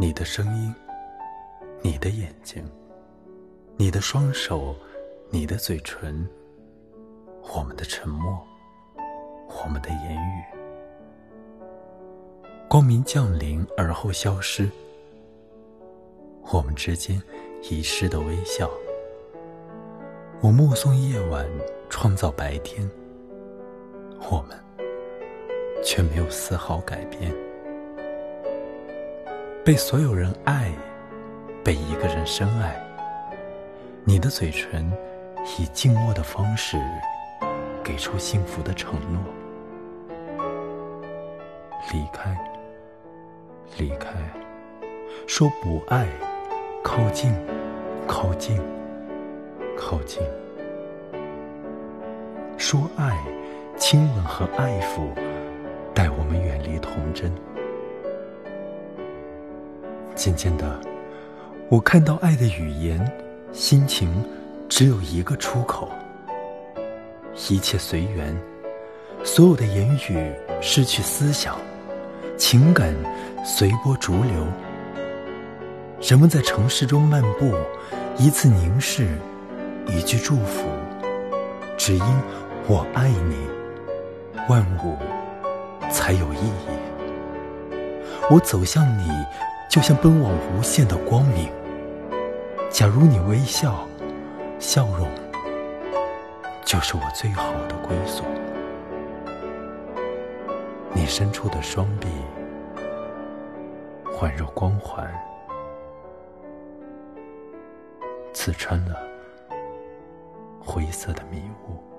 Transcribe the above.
你的声音，你的眼睛，你的双手，你的嘴唇，我们的沉默，我们的言语。光明降临而后消失，我们之间遗失的微笑。我目送夜晚创造白天，我们却没有丝毫改变。被所有人爱，被一个人深爱。你的嘴唇以静默的方式给出幸福的承诺。离开，离开，说不爱，靠近，靠近，靠近。说爱，亲吻和爱抚，带我们远离童真。渐渐的，我看到爱的语言、心情只有一个出口。一切随缘，所有的言语失去思想，情感随波逐流。人们在城市中漫步，一次凝视，一句祝福，只因我爱你，万物才有意义。我走向你。就像奔往无限的光明。假如你微笑，笑容就是我最好的归宿。你伸出的双臂，环绕光环，刺穿了灰色的迷雾。